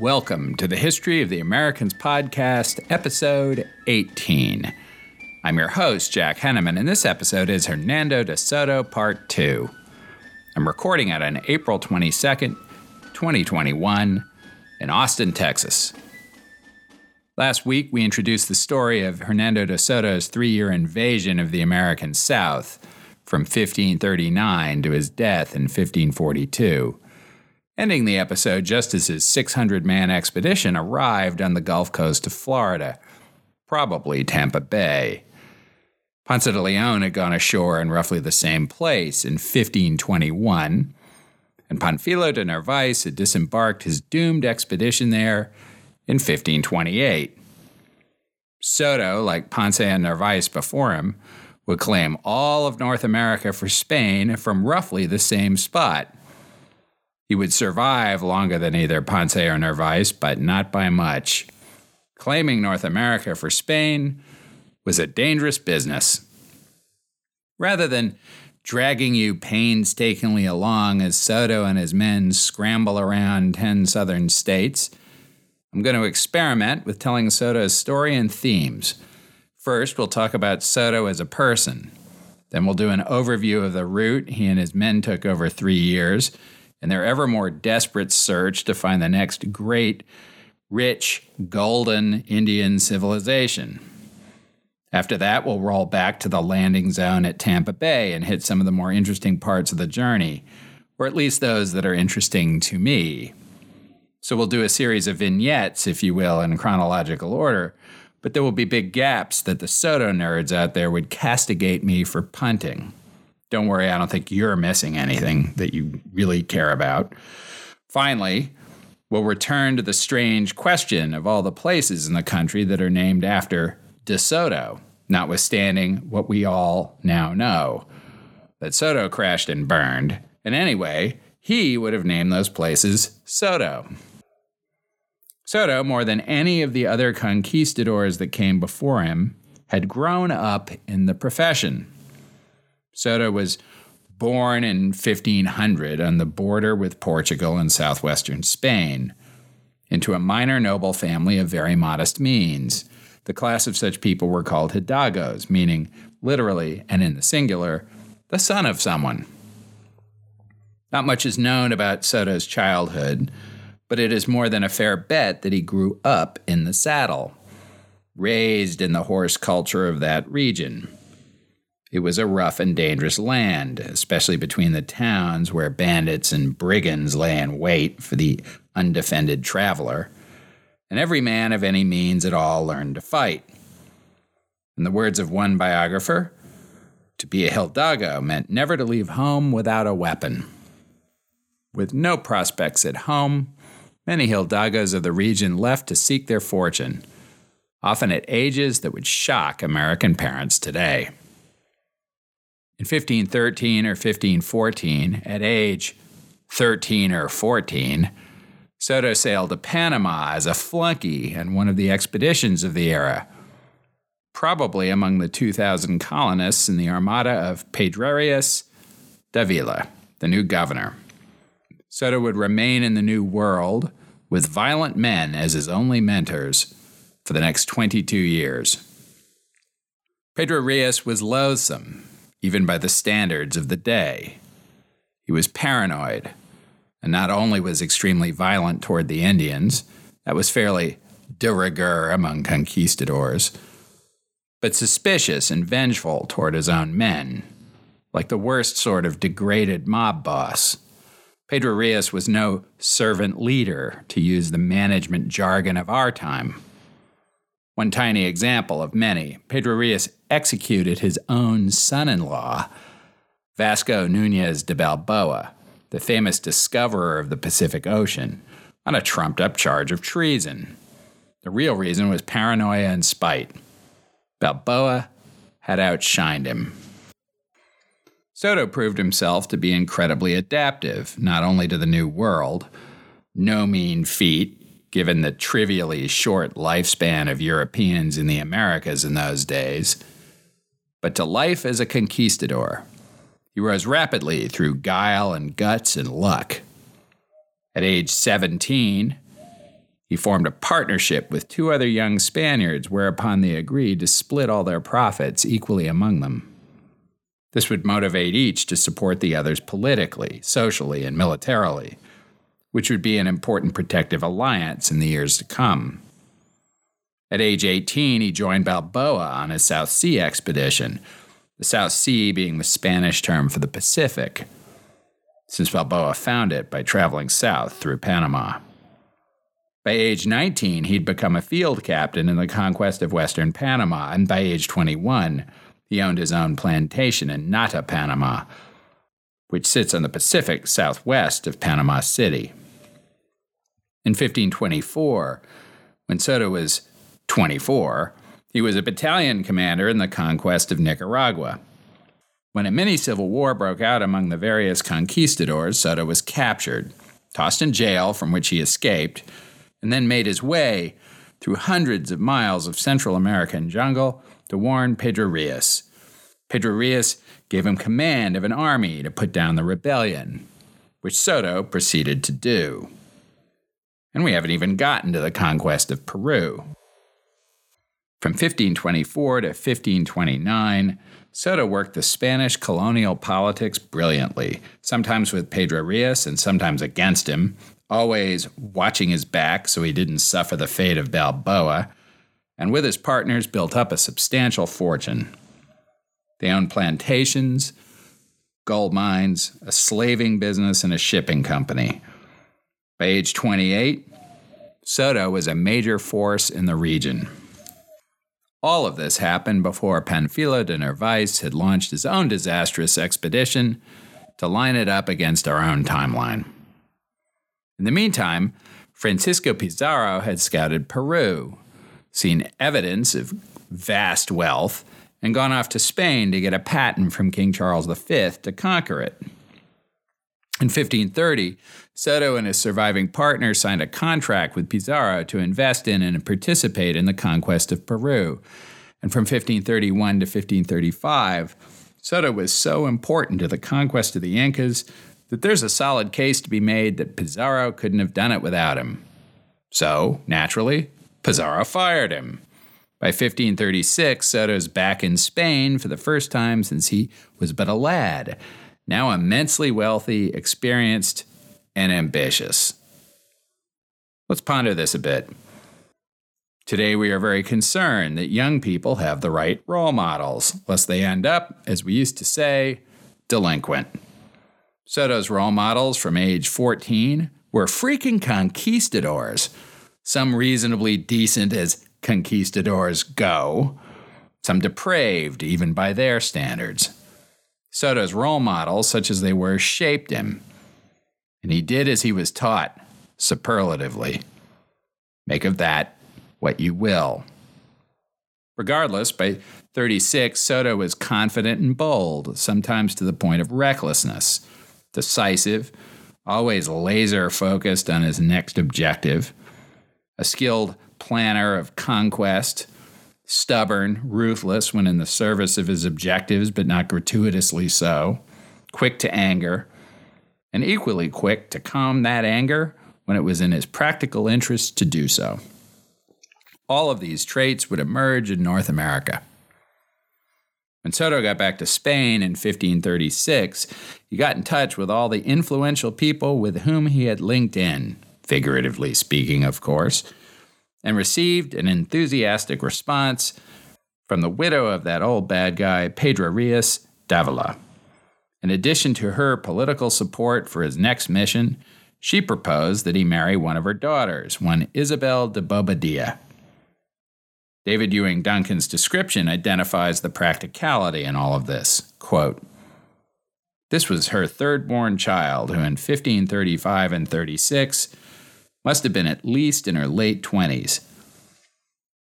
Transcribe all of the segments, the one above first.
Welcome to the History of the Americans podcast, episode 18. I'm your host, Jack Henneman, and this episode is Hernando de Soto Part 2. I'm recording it on April 22nd, 2021, in Austin, Texas. Last week, we introduced the story of Hernando de Soto's three year invasion of the American South from 1539 to his death in 1542 ending the episode just as his 600 man expedition arrived on the Gulf Coast of Florida, probably Tampa Bay. Ponce de Leon had gone ashore in roughly the same place in 1521, and Panfilo de Narvaez had disembarked his doomed expedition there in 1528. Soto, like Ponce and Narvaez before him, would claim all of North America for Spain from roughly the same spot. He would survive longer than either Ponce or Narvaez, but not by much. Claiming North America for Spain was a dangerous business. Rather than dragging you painstakingly along as Soto and his men scramble around 10 southern states, I'm going to experiment with telling Soto's story and themes. First, we'll talk about Soto as a person. Then we'll do an overview of the route he and his men took over three years in their ever more desperate search to find the next great, rich, golden Indian civilization. After that, we'll roll back to the landing zone at Tampa Bay and hit some of the more interesting parts of the journey, or at least those that are interesting to me. So we'll do a series of vignettes, if you will, in chronological order, but there will be big gaps that the Soto nerds out there would castigate me for punting. Don't worry, I don't think you're missing anything that you really care about. Finally, we'll return to the strange question of all the places in the country that are named after De Soto, notwithstanding what we all now know that Soto crashed and burned. And anyway, he would have named those places Soto. Soto, more than any of the other conquistadors that came before him, had grown up in the profession. Soto was born in 1500 on the border with Portugal and southwestern Spain into a minor noble family of very modest means. The class of such people were called hidalgos, meaning literally and in the singular, the son of someone. Not much is known about Soto's childhood, but it is more than a fair bet that he grew up in the saddle, raised in the horse culture of that region. It was a rough and dangerous land, especially between the towns where bandits and brigands lay in wait for the undefended traveler. And every man of any means at all learned to fight. In the words of one biographer, to be a Hidalgo meant never to leave home without a weapon. With no prospects at home, many Hidalgos of the region left to seek their fortune, often at ages that would shock American parents today. In 1513 or 1514, at age 13 or 14, Soto sailed to Panama as a flunky in one of the expeditions of the era, probably among the 2,000 colonists in the armada of Pedrarias Davila, the new governor. Soto would remain in the New World with violent men as his only mentors for the next 22 years. Pedrarias was loathsome even by the standards of the day. He was paranoid, and not only was extremely violent toward the Indians, that was fairly de rigueur among conquistadors, but suspicious and vengeful toward his own men, like the worst sort of degraded mob boss. Pedrarias was no servant leader, to use the management jargon of our time. One tiny example of many, Pedrarias executed his own son in law, Vasco Nunez de Balboa, the famous discoverer of the Pacific Ocean, on a trumped up charge of treason. The real reason was paranoia and spite. Balboa had outshined him. Soto proved himself to be incredibly adaptive, not only to the New World, no mean feat given the trivially short lifespan of Europeans in the Americas in those days, but to life as a conquistador. He rose rapidly through guile and guts and luck. At age 17, He formed a partnership with two other young Spaniards, whereupon they agreed to split all their profits equally among them. This would motivate each to support the others politically, socially, and militarily, which would be an important protective alliance in the years to come. At age 18, he joined Balboa on his South Sea expedition, the South Sea being the Spanish term for the Pacific, since Balboa found it by traveling south through Panama. By age 19, he'd become a field captain in the conquest of western Panama, and by age 21, he owned his own plantation in Nata, Panama, which sits on the Pacific southwest of Panama City. In 1524, when Soto was 24, he was a battalion commander in the conquest of Nicaragua. When a mini civil war broke out among the various conquistadors, Soto was captured, tossed in jail from which he escaped, and then made his way through hundreds of miles of Central American jungle to warn Pedrarias. Pedro Rios gave him command of an army to put down the rebellion, which Soto proceeded to do. And we haven't even gotten to the conquest of Peru. From 1524 to 1529, Soto worked the Spanish colonial politics brilliantly, sometimes with Pedrarias and sometimes against him, always watching his back so he didn't suffer the fate of Balboa, and with his partners built up a substantial fortune. They owned plantations, gold mines, a slaving business, and a shipping company. By age 28, Soto was a major force in the region. All of this happened before Panfilo de Narvaez had launched his own disastrous expedition to line it up against our own timeline. In the meantime, Francisco Pizarro had scouted Peru, seen evidence of vast wealth, and gone off to Spain to get a patent from King Charles V to conquer it. In 1530, Soto and his surviving partner signed a contract with Pizarro to invest in and participate in the conquest of Peru. And from 1531 to 1535, Soto was so important to the conquest of the Incas that there's a solid case to be made that Pizarro couldn't have done it without him. So, naturally, Pizarro fired him. By 1536, Soto's back in Spain for the first time since he was but a lad, now immensely wealthy, experienced, and ambitious. Let's ponder this a bit. Today, we are very concerned that young people have the right role models, lest they end up, as we used to say, delinquent. Soto's role models from age 14 were freaking conquistadors, some reasonably decent as conquistadors go, some depraved even by their standards. Soto's role models, such as they were, shaped him, and he did as he was taught, superlatively. Make of that what you will. Regardless, by 36, Soto was confident and bold, sometimes to the point of recklessness decisive, always laser focused on his next objective, a skilled planner of conquest, stubborn, ruthless when in the service of his objectives, but not gratuitously so, quick to anger, and equally quick to calm that anger when it was in his practical interest to do so. All of these traits would emerge in North America. When Soto got back to Spain in 1536, he got in touch with all the influential people with whom he had linked in, figuratively speaking, of course, and received an enthusiastic response from the widow of that old bad guy, Pedrarias Davila. In addition to her political support for his next mission, she proposed that he marry one of her daughters, one Isabel de Bobadilla. David Ewing Duncan's description identifies the practicality in all of this. Quote, this was her third born child, who in 1535 and 36 must have been at least in her late 20s.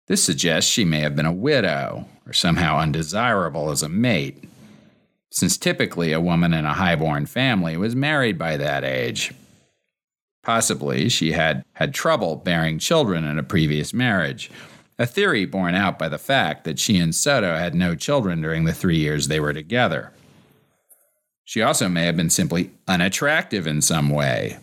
This suggests she may have been a widow or somehow undesirable as a mate, since typically a woman in a high-born family was married by that age. Possibly she had had trouble bearing children in a previous marriage, a theory borne out by the fact that she and Soto had no children during the three years they were together. She also may have been simply unattractive in some way,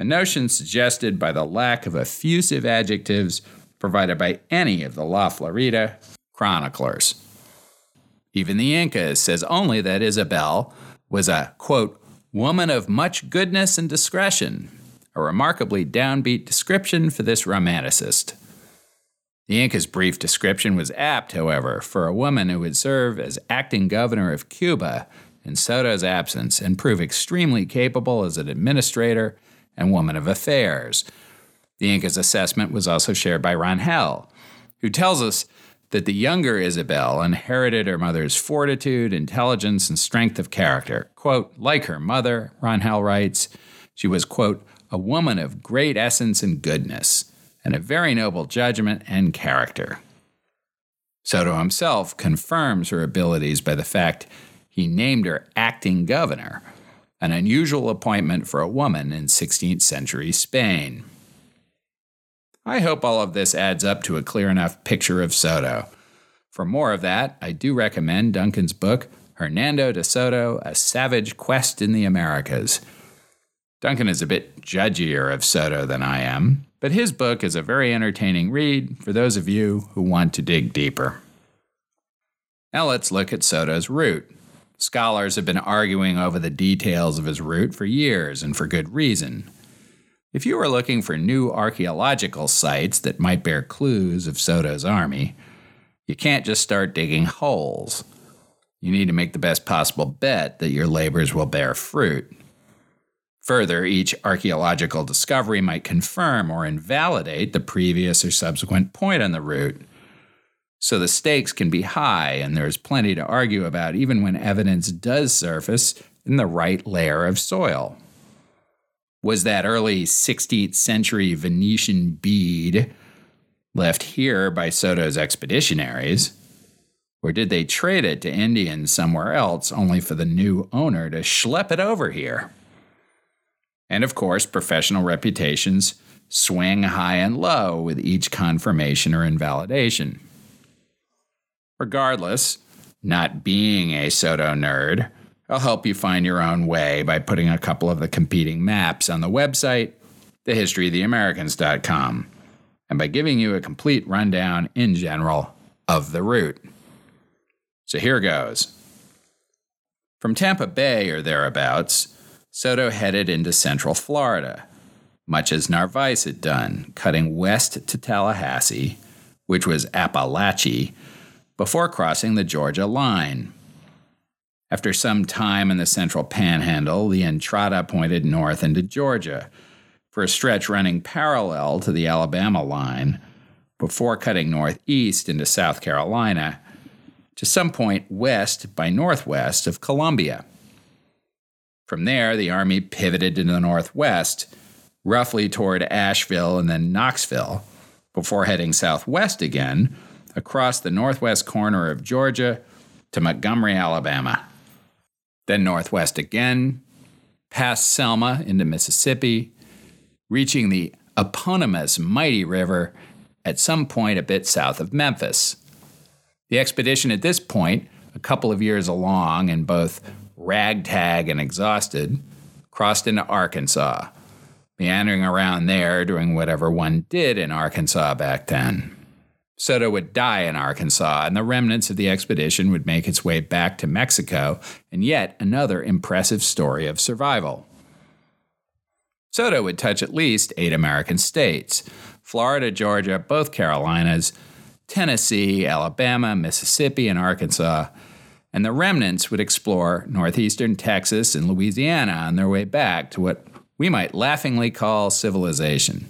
a notion suggested by the lack of effusive adjectives provided by any of the La Florida chroniclers. Even the Inca says only that Isabel was a, quote, woman of much goodness and discretion, a remarkably downbeat description for this romanticist. The Inca's brief description was apt, however, for a woman who would serve as acting governor of Cuba in Soto's absence and prove extremely capable as an administrator and woman of affairs. The Inca's assessment was also shared by Rangel, who tells us that the younger Isabel inherited her mother's fortitude, intelligence, and strength of character. Quote, like her mother, Rangel writes, she was, quote, a woman of great essence and goodness, and of very noble judgment and character. Soto himself confirms her abilities by the fact he named her acting governor, an unusual appointment for a woman in 16th century Spain. I hope all of this adds up to a clear enough picture of Soto. For more of that, I do recommend Duncan's book, Hernando de Soto A Savage Quest in the Americas. Duncan is a bit judgier of Soto than I am, but his book is a very entertaining read for those of you who want to dig deeper. Now let's look at Soto's route. Scholars have been arguing over the details of his route for years, and for good reason. If you are looking for new archaeological sites that might bear clues of Soto's army, you can't just start digging holes. You need to make the best possible bet that your labors will bear fruit. Further, each archaeological discovery might confirm or invalidate the previous or subsequent point on the route. So the stakes can be high, and there's plenty to argue about even when evidence does surface in the right layer of soil was that early 16th century Venetian bead left here by Soto's expeditionaries? Or did they trade it to Indians somewhere else only for the new owner to schlep it over here? And of course, professional reputations swing high and low with each confirmation or invalidation. Regardless, not being a Soto nerd, I'll help you find your own way by putting a couple of the competing maps on the website, thehistoryoftheamericans.com, and by giving you a complete rundown in general of the route. So here goes. From Tampa Bay or thereabouts, Soto headed into central Florida, much as Narvaez had done, cutting west to Tallahassee, which was Apalachee, before crossing the Georgia line. After some time in the central panhandle, the Entrada pointed north into Georgia for a stretch running parallel to the Alabama line before cutting northeast into South Carolina to some point west by northwest of Columbia. From there, the Army pivoted to the northwest, roughly toward Asheville and then Knoxville, before heading southwest again across the northwest corner of Georgia to Montgomery, Alabama then northwest again, past Selma into Mississippi, reaching the eponymous Mighty River at some point a bit south of Memphis. The expedition at this point, a couple of years along and both ragtag and exhausted, crossed into Arkansas, meandering around there doing whatever one did in Arkansas back then. Soto would die in Arkansas, and the remnants of the expedition would make its way back to Mexico and yet another impressive story of survival. Soto would touch at least eight American states Florida, Georgia, both Carolinas, Tennessee, Alabama, Mississippi, and Arkansas, and the remnants would explore northeastern Texas and Louisiana on their way back to what we might laughingly call civilization.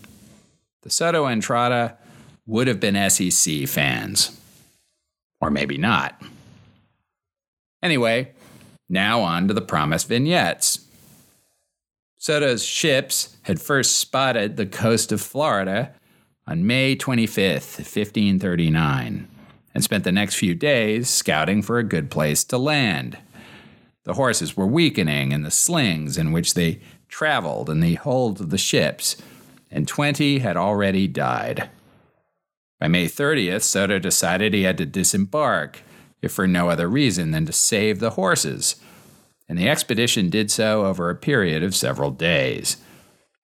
The Soto Entrada would have been SEC fans. Or maybe not. Anyway, now on to the promised vignettes. Soto's ships had first spotted the coast of Florida on May 25th, 1539, and spent the next few days scouting for a good place to land. The horses were weakening, and the slings in which they traveled in the hold of the ships, and 20 had already died. By May 30th, Soto decided he had to disembark, if for no other reason than to save the horses, and the expedition did so over a period of several days.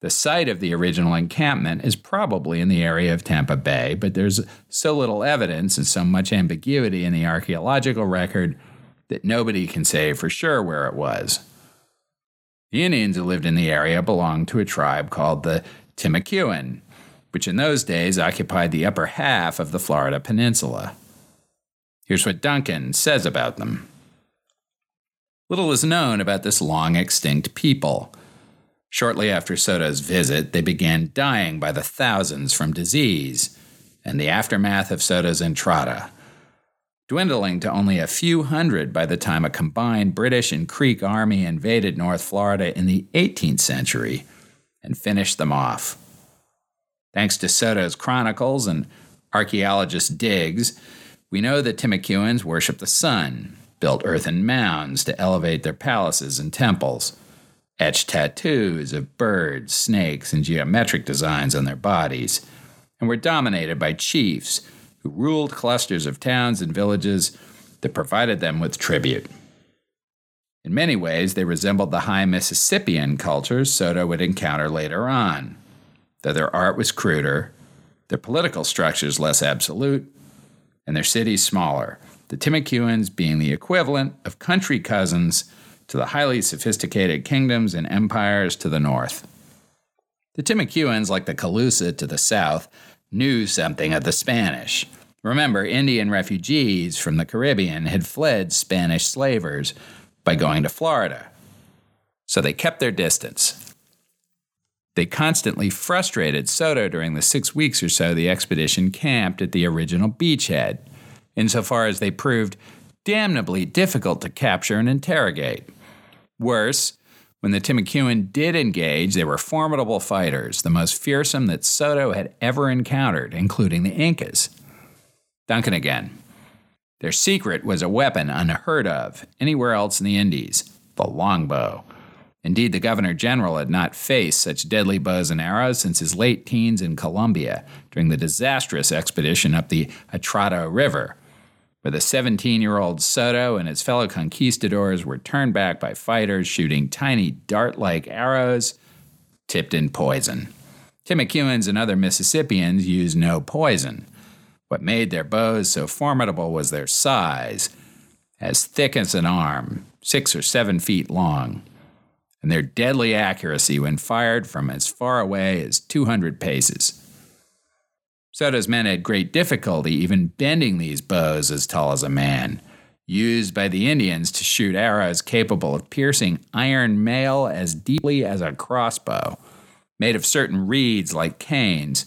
The site of the original encampment is probably in the area of Tampa Bay, but there's so little evidence and so much ambiguity in the archaeological record that nobody can say for sure where it was. The Indians who lived in the area belonged to a tribe called the Timucuan, which in those days occupied the upper half of the Florida peninsula. Here's what Duncan says about them. Little is known about this long extinct people. Shortly after Soto's visit, they began dying by the thousands from disease and the aftermath of Soto's entrada, dwindling to only a few hundred by the time a combined British and Creek army invaded North Florida in the 18th century and finished them off. Thanks to Soto's chronicles and archaeologist digs, we know that Timucuans worshiped the sun, built earthen mounds to elevate their palaces and temples etched tattoos of birds, snakes, and geometric designs on their bodies, and were dominated by chiefs who ruled clusters of towns and villages that provided them with tribute. In many ways, they resembled the high Mississippian cultures Soto would encounter later on, though their art was cruder, their political structures less absolute, and their cities smaller, the Timucuans being the equivalent of country cousins to the highly sophisticated kingdoms and empires to the north. The Timucuans, like the Calusa to the south, knew something of the Spanish. Remember, Indian refugees from the Caribbean had fled Spanish slavers by going to Florida. So they kept their distance. They constantly frustrated Soto during the six weeks or so the expedition camped at the original beachhead, insofar as they proved damnably difficult to capture and interrogate. Worse, when the Timucuan did engage, they were formidable fighters, the most fearsome that Soto had ever encountered, including the Incas. Duncan again. Their secret was a weapon unheard of anywhere else in the Indies the longbow. Indeed, the governor general had not faced such deadly bows and arrows since his late teens in Colombia during the disastrous expedition up the Atrato River, where the 17 year old Soto and his fellow conquistadors were turned back by fighters shooting tiny dart like arrows tipped in poison. Tim Timucuans and other Mississippians used no poison. What made their bows so formidable was their size, as thick as an arm, six or seven feet long, and their deadly accuracy when fired from as far away as 200 paces. Soto's men had great difficulty even bending these bows as tall as a man, used by the Indians to shoot arrows capable of piercing iron mail as deeply as a crossbow. Made of certain reeds like canes,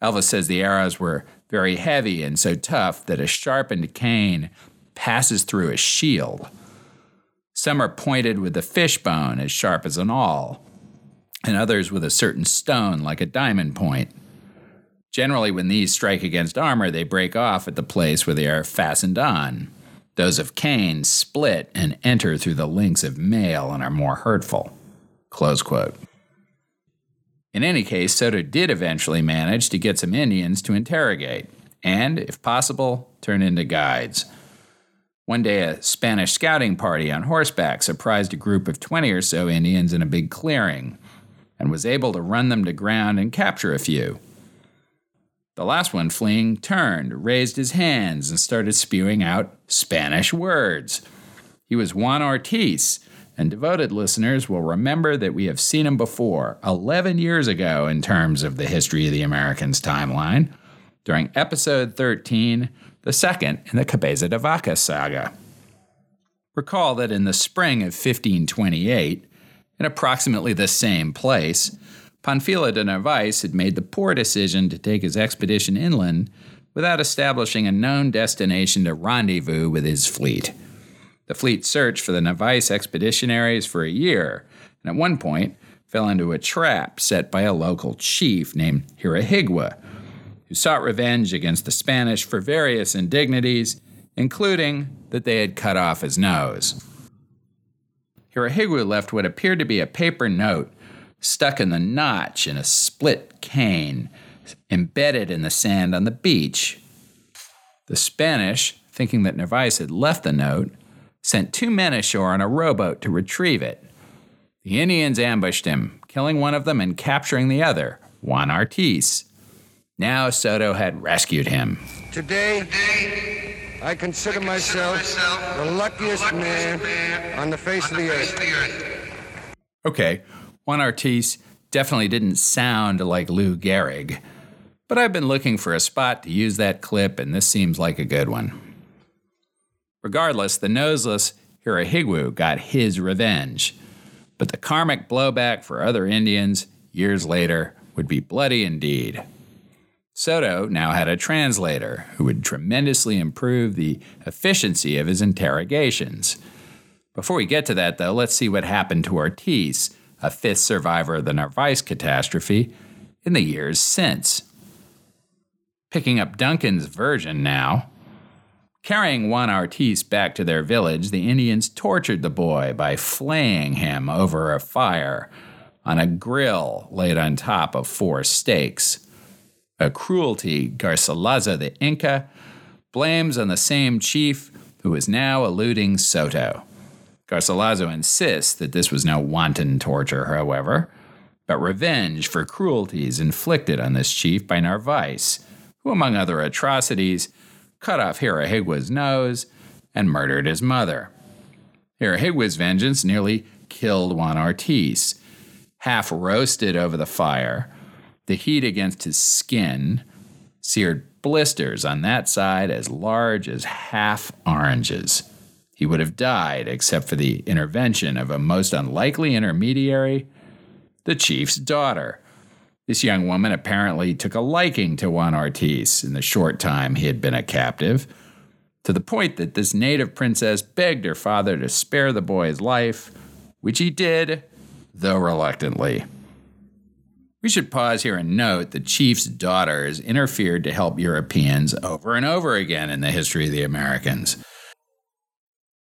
Elvas says the arrows were very heavy and so tough that a sharpened cane passes through a shield. Some are pointed with a fishbone as sharp as an awl, and others with a certain stone like a diamond point. Generally, when these strike against armor, they break off at the place where they are fastened on. Those of cane split and enter through the links of mail and are more hurtful. Close quote. In any case, Soto did eventually manage to get some Indians to interrogate, and, if possible, turn into guides. One day, a Spanish scouting party on horseback surprised a group of 20 or so Indians in a big clearing and was able to run them to ground and capture a few. The last one fleeing turned, raised his hands, and started spewing out Spanish words. He was Juan Ortiz, and devoted listeners will remember that we have seen him before, 11 years ago in terms of the history of the Americans timeline, during episode 13, the second in the Cabeza de Vaca saga. Recall that in the spring of 1528, in approximately the same place, Panfilo de Narvaez had made the poor decision to take his expedition inland without establishing a known destination to rendezvous with his fleet. The fleet searched for the Narvaez expeditionaries for a year, and at one point fell into a trap set by a local chief named Hirahigua, who sought revenge against the Spanish for various indignities, including that they had cut off his nose. Hirahigua left what appeared to be a paper note stuck in the notch in a split cane embedded in the sand on the beach. The Spanish, thinking that Narvaez had left the note, sent two men ashore on a rowboat to retrieve it. The Indians ambushed him, killing one of them and capturing the other, Juan Ortiz. Now Soto had rescued him. Today, I consider myself the luckiest man on the face of the earth. Okay, Juan Ortiz definitely didn't sound like Lou Gehrig, but I've been looking for a spot to use that clip, and this seems like a good one. Regardless, the noseless Hira got his revenge, but the karmic blowback for other Indians years later would be bloody indeed. Soto now had a translator who would tremendously improve the efficiency of his interrogations. Before we get to that, though, let's see what happened to Ortiz, a fifth survivor of the Narvaez catastrophe, in the years since. Picking up Duncan's version now. Carrying Juan Ortiz back to their village, the Indians tortured the boy by flaying him over a fire on a grill laid on top of four stakes. A cruelty Garcilaso the Inca blames on the same chief who is now eluding Soto. Garcilaso insists that this was no wanton torture, however, but revenge for cruelties inflicted on this chief by Narvaez, who, among other atrocities, cut off Hirahigua's nose and murdered his mother. Hirahigua's vengeance nearly killed Juan Ortiz. Half roasted over the fire, the heat against his skin seared blisters on that side as large as half oranges. He would have died except for the intervention of a most unlikely intermediary, the chief's daughter. This young woman apparently took a liking to Juan Ortiz in the short time he had been a captive, to the point that this native princess begged her father to spare the boy's life, which he did, though reluctantly. We should pause here and note the chief's daughters interfered to help Europeans over and over again in the history of the Americans.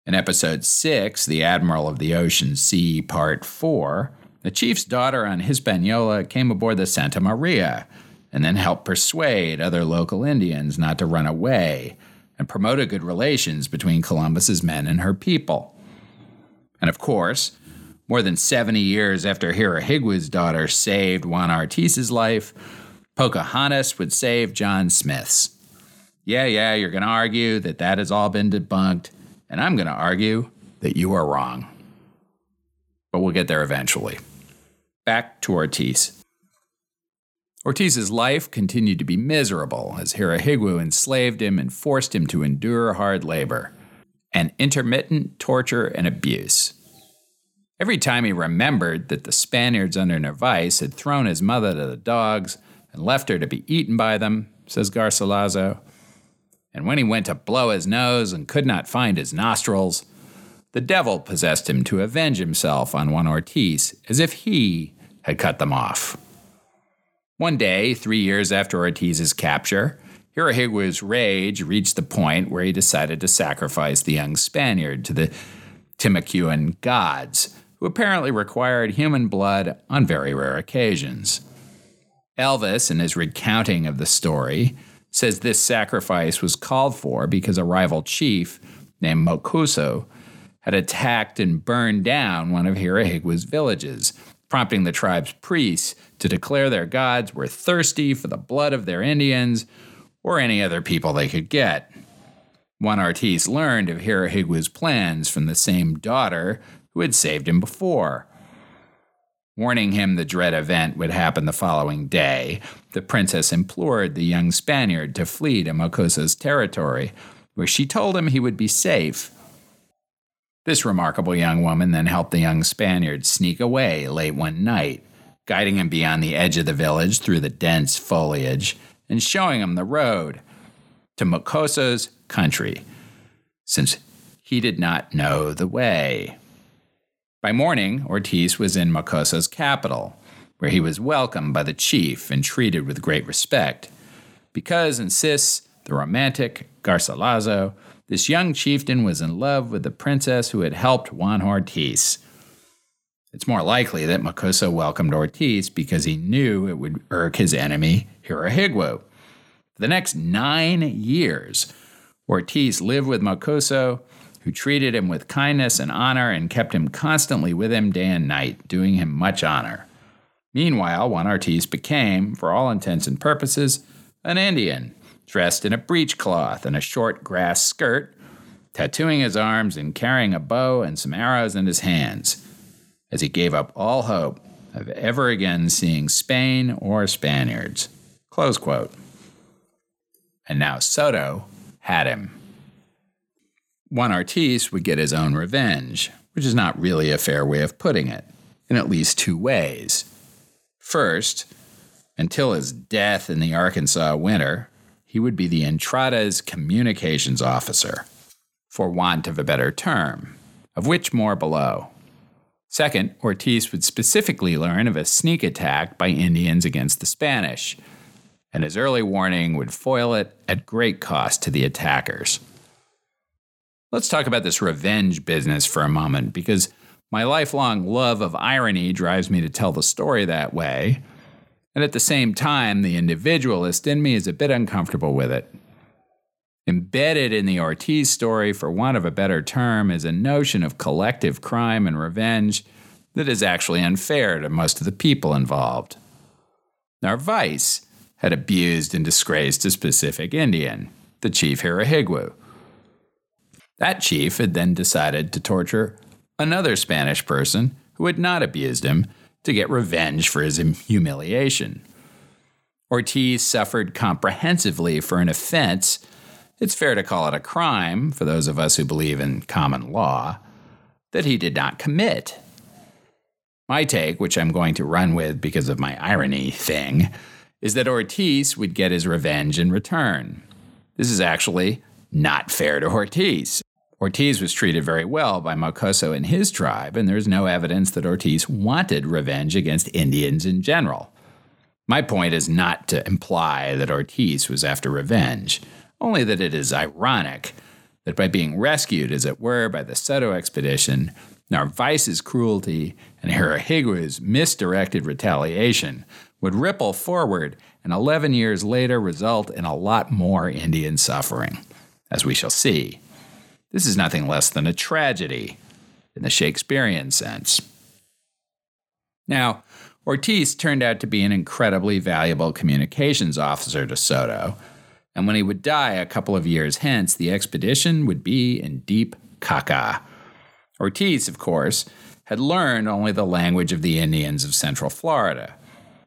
In episode 6, The Admiral of the Ocean Sea, Part 4, the chief's daughter on Hispaniola came aboard the Santa Maria and then helped persuade other local Indians not to run away and promoted good relations between Columbus's men and her people. And of course, more than 70 years after Hira Hirahigua's daughter saved Juan Ortiz's life, Pocahontas would save John Smith's. Yeah, yeah, you're going to argue that that has all been debunked, and I'm going to argue that you are wrong. But we'll get there eventually. Back to Ortiz. Ortiz's life continued to be miserable as Hira Hirahigua enslaved him and forced him to endure hard labor and intermittent torture and abuse. Every time he remembered that the Spaniards under Narvaez had thrown his mother to the dogs and left her to be eaten by them, says Garcilaso, and when he went to blow his nose and could not find his nostrils, the devil possessed him to avenge himself on Juan Ortiz as if he had cut them off. One day, three years after Ortiz's capture, Hirahigua's rage reached the point where he decided to sacrifice the young Spaniard to the Timucuan gods, who apparently required human blood on very rare occasions. Elvas, in his recounting of the story, says this sacrifice was called for because a rival chief named Mocoso had attacked and burned down one of Hirahigua's villages, prompting the tribe's priests to declare their gods were thirsty for the blood of their Indians or any other people they could get. Juan Ortiz learned of Hirahigua's plans from the same daughter who had saved him before. Warning him the dread event would happen the following day, the princess implored the young Spaniard to flee to Mocoso's territory, where she told him he would be safe. This remarkable young woman then helped the young Spaniard sneak away late one night, guiding him beyond the edge of the village through the dense foliage and showing him the road to Mocoso's country, since he did not know the way. By morning, Ortiz was in Mocoso's capital, where he was welcomed by the chief and treated with great respect. Because, insists the romantic Garcilaso, this young chieftain was in love with the princess who had helped Juan Ortiz. It's more likely that Mocoso welcomed Ortiz because he knew it would irk his enemy, Hirahigua. For the next nine years, Ortiz lived with Mocoso who treated him with kindness and honor and kept him constantly with him day and night, doing him much honor. Meanwhile, Juan Ortiz became, for all intents and purposes, an Indian, dressed in a breechcloth and a short grass skirt, tattooing his arms and carrying a bow and some arrows in his hands, as he gave up all hope of ever again seeing Spain or Spaniards. Close quote. And now Soto had him. Juan Ortiz would get his own revenge, which is not really a fair way of putting it, in at least two ways. First, until his death in the Arkansas winter, he would be the Entrada's communications officer, for want of a better term, of which more below. Second, Ortiz would specifically learn of a sneak attack by Indians against the Spanish, and his early warning would foil it at great cost to the attackers. Let's talk about this revenge business for a moment, because my lifelong love of irony drives me to tell the story that way, and at the same time, the individualist in me is a bit uncomfortable with it. Embedded in the Ortiz story, for want of a better term, is a notion of collective crime and revenge that is actually unfair to most of the people involved. Narvaez had abused and disgraced a specific Indian, the chief Hirahigwu. That chief had then decided to torture another Spanish person who had not abused him to get revenge for his humiliation. Ortiz suffered comprehensively for an offense. It's fair to call it a crime, for those of us who believe in common law, that he did not commit. My take, which I'm going to run with because of my irony thing, is that Ortiz would get his revenge in return. This is actually not fair to Ortiz. Ortiz was treated very well by Mocoso and his tribe, and there's no evidence that Ortiz wanted revenge against Indians in general. My point is not to imply that Ortiz was after revenge, only that it is ironic that by being rescued, as it were, by the Soto expedition, Narvaez's cruelty and Hirahigwu's misdirected retaliation would ripple forward and 11 years later result in a lot more Indian suffering, as we shall see. This is nothing less than a tragedy in the Shakespearean sense. Now, Ortiz turned out to be an incredibly valuable communications officer to Soto, and when he would die a couple of years hence, the expedition would be in deep caca. Ortiz, of course, had learned only the language of the Indians of Central Florida.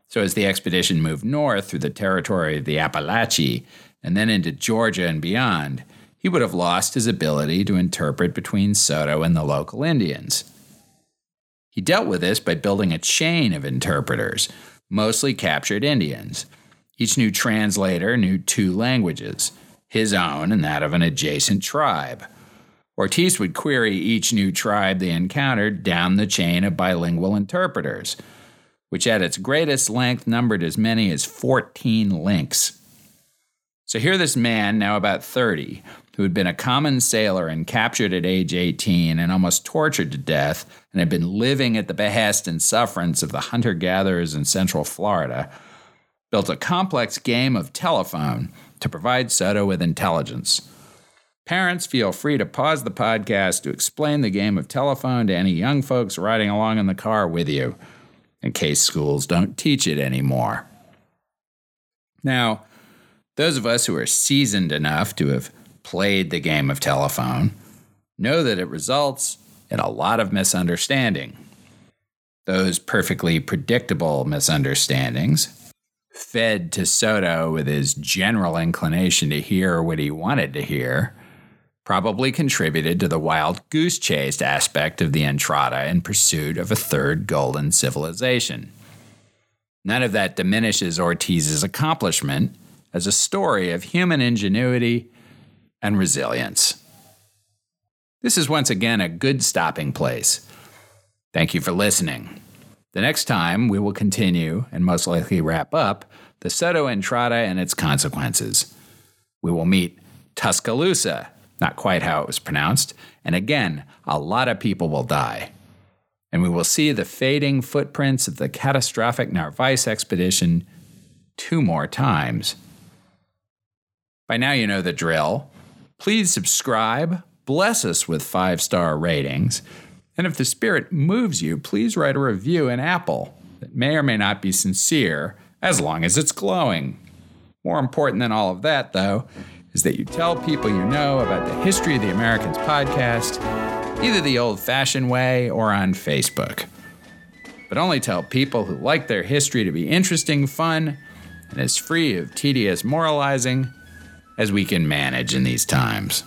So, as the expedition moved north through the territory of the Apalachee and then into Georgia and beyond, he would have lost his ability to interpret between Soto and the local Indians. He dealt with this by building a chain of interpreters, mostly captured Indians. Each new translator knew two languages, his own and that of an adjacent tribe. Ortiz would query each new tribe they encountered down the chain of bilingual interpreters, which at its greatest length numbered as many as 14 links. So here, this man, now about 30, who had been a common sailor and captured at age 18 and almost tortured to death, and had been living at the behest and sufferance of the hunter gatherers in central Florida, built a complex game of telephone to provide Soto with intelligence. Parents, feel free to pause the podcast to explain the game of telephone to any young folks riding along in the car with you, in case schools don't teach it anymore. Now, those of us who are seasoned enough to have played the game of telephone know that it results in a lot of misunderstanding. Those perfectly predictable misunderstandings, fed to Soto with his general inclination to hear what he wanted to hear, probably contributed to the wild goose chase aspect of the Entrada in pursuit of a third golden civilization. None of that diminishes Ortiz's accomplishment as a story of human ingenuity and resilience. This is once again a good stopping place. Thank you for listening. The next time, we will continue and most likely wrap up the Soto Entrada and its consequences. We will meet Tuscaloosa, not quite how it was pronounced, and again, a lot of people will die. And we will see the fading footprints of the catastrophic Narvaez expedition two more times. By now, you know the drill. Please subscribe, bless us with five star ratings, and if the spirit moves you, please write a review in Apple that may or may not be sincere, as long as it's glowing. More important than all of that, though, is that you tell people you know about the History of the Americans podcast, either the old fashioned way or on Facebook. But only tell people who like their history to be interesting, fun, and as free of tedious moralizing as we can manage in these times.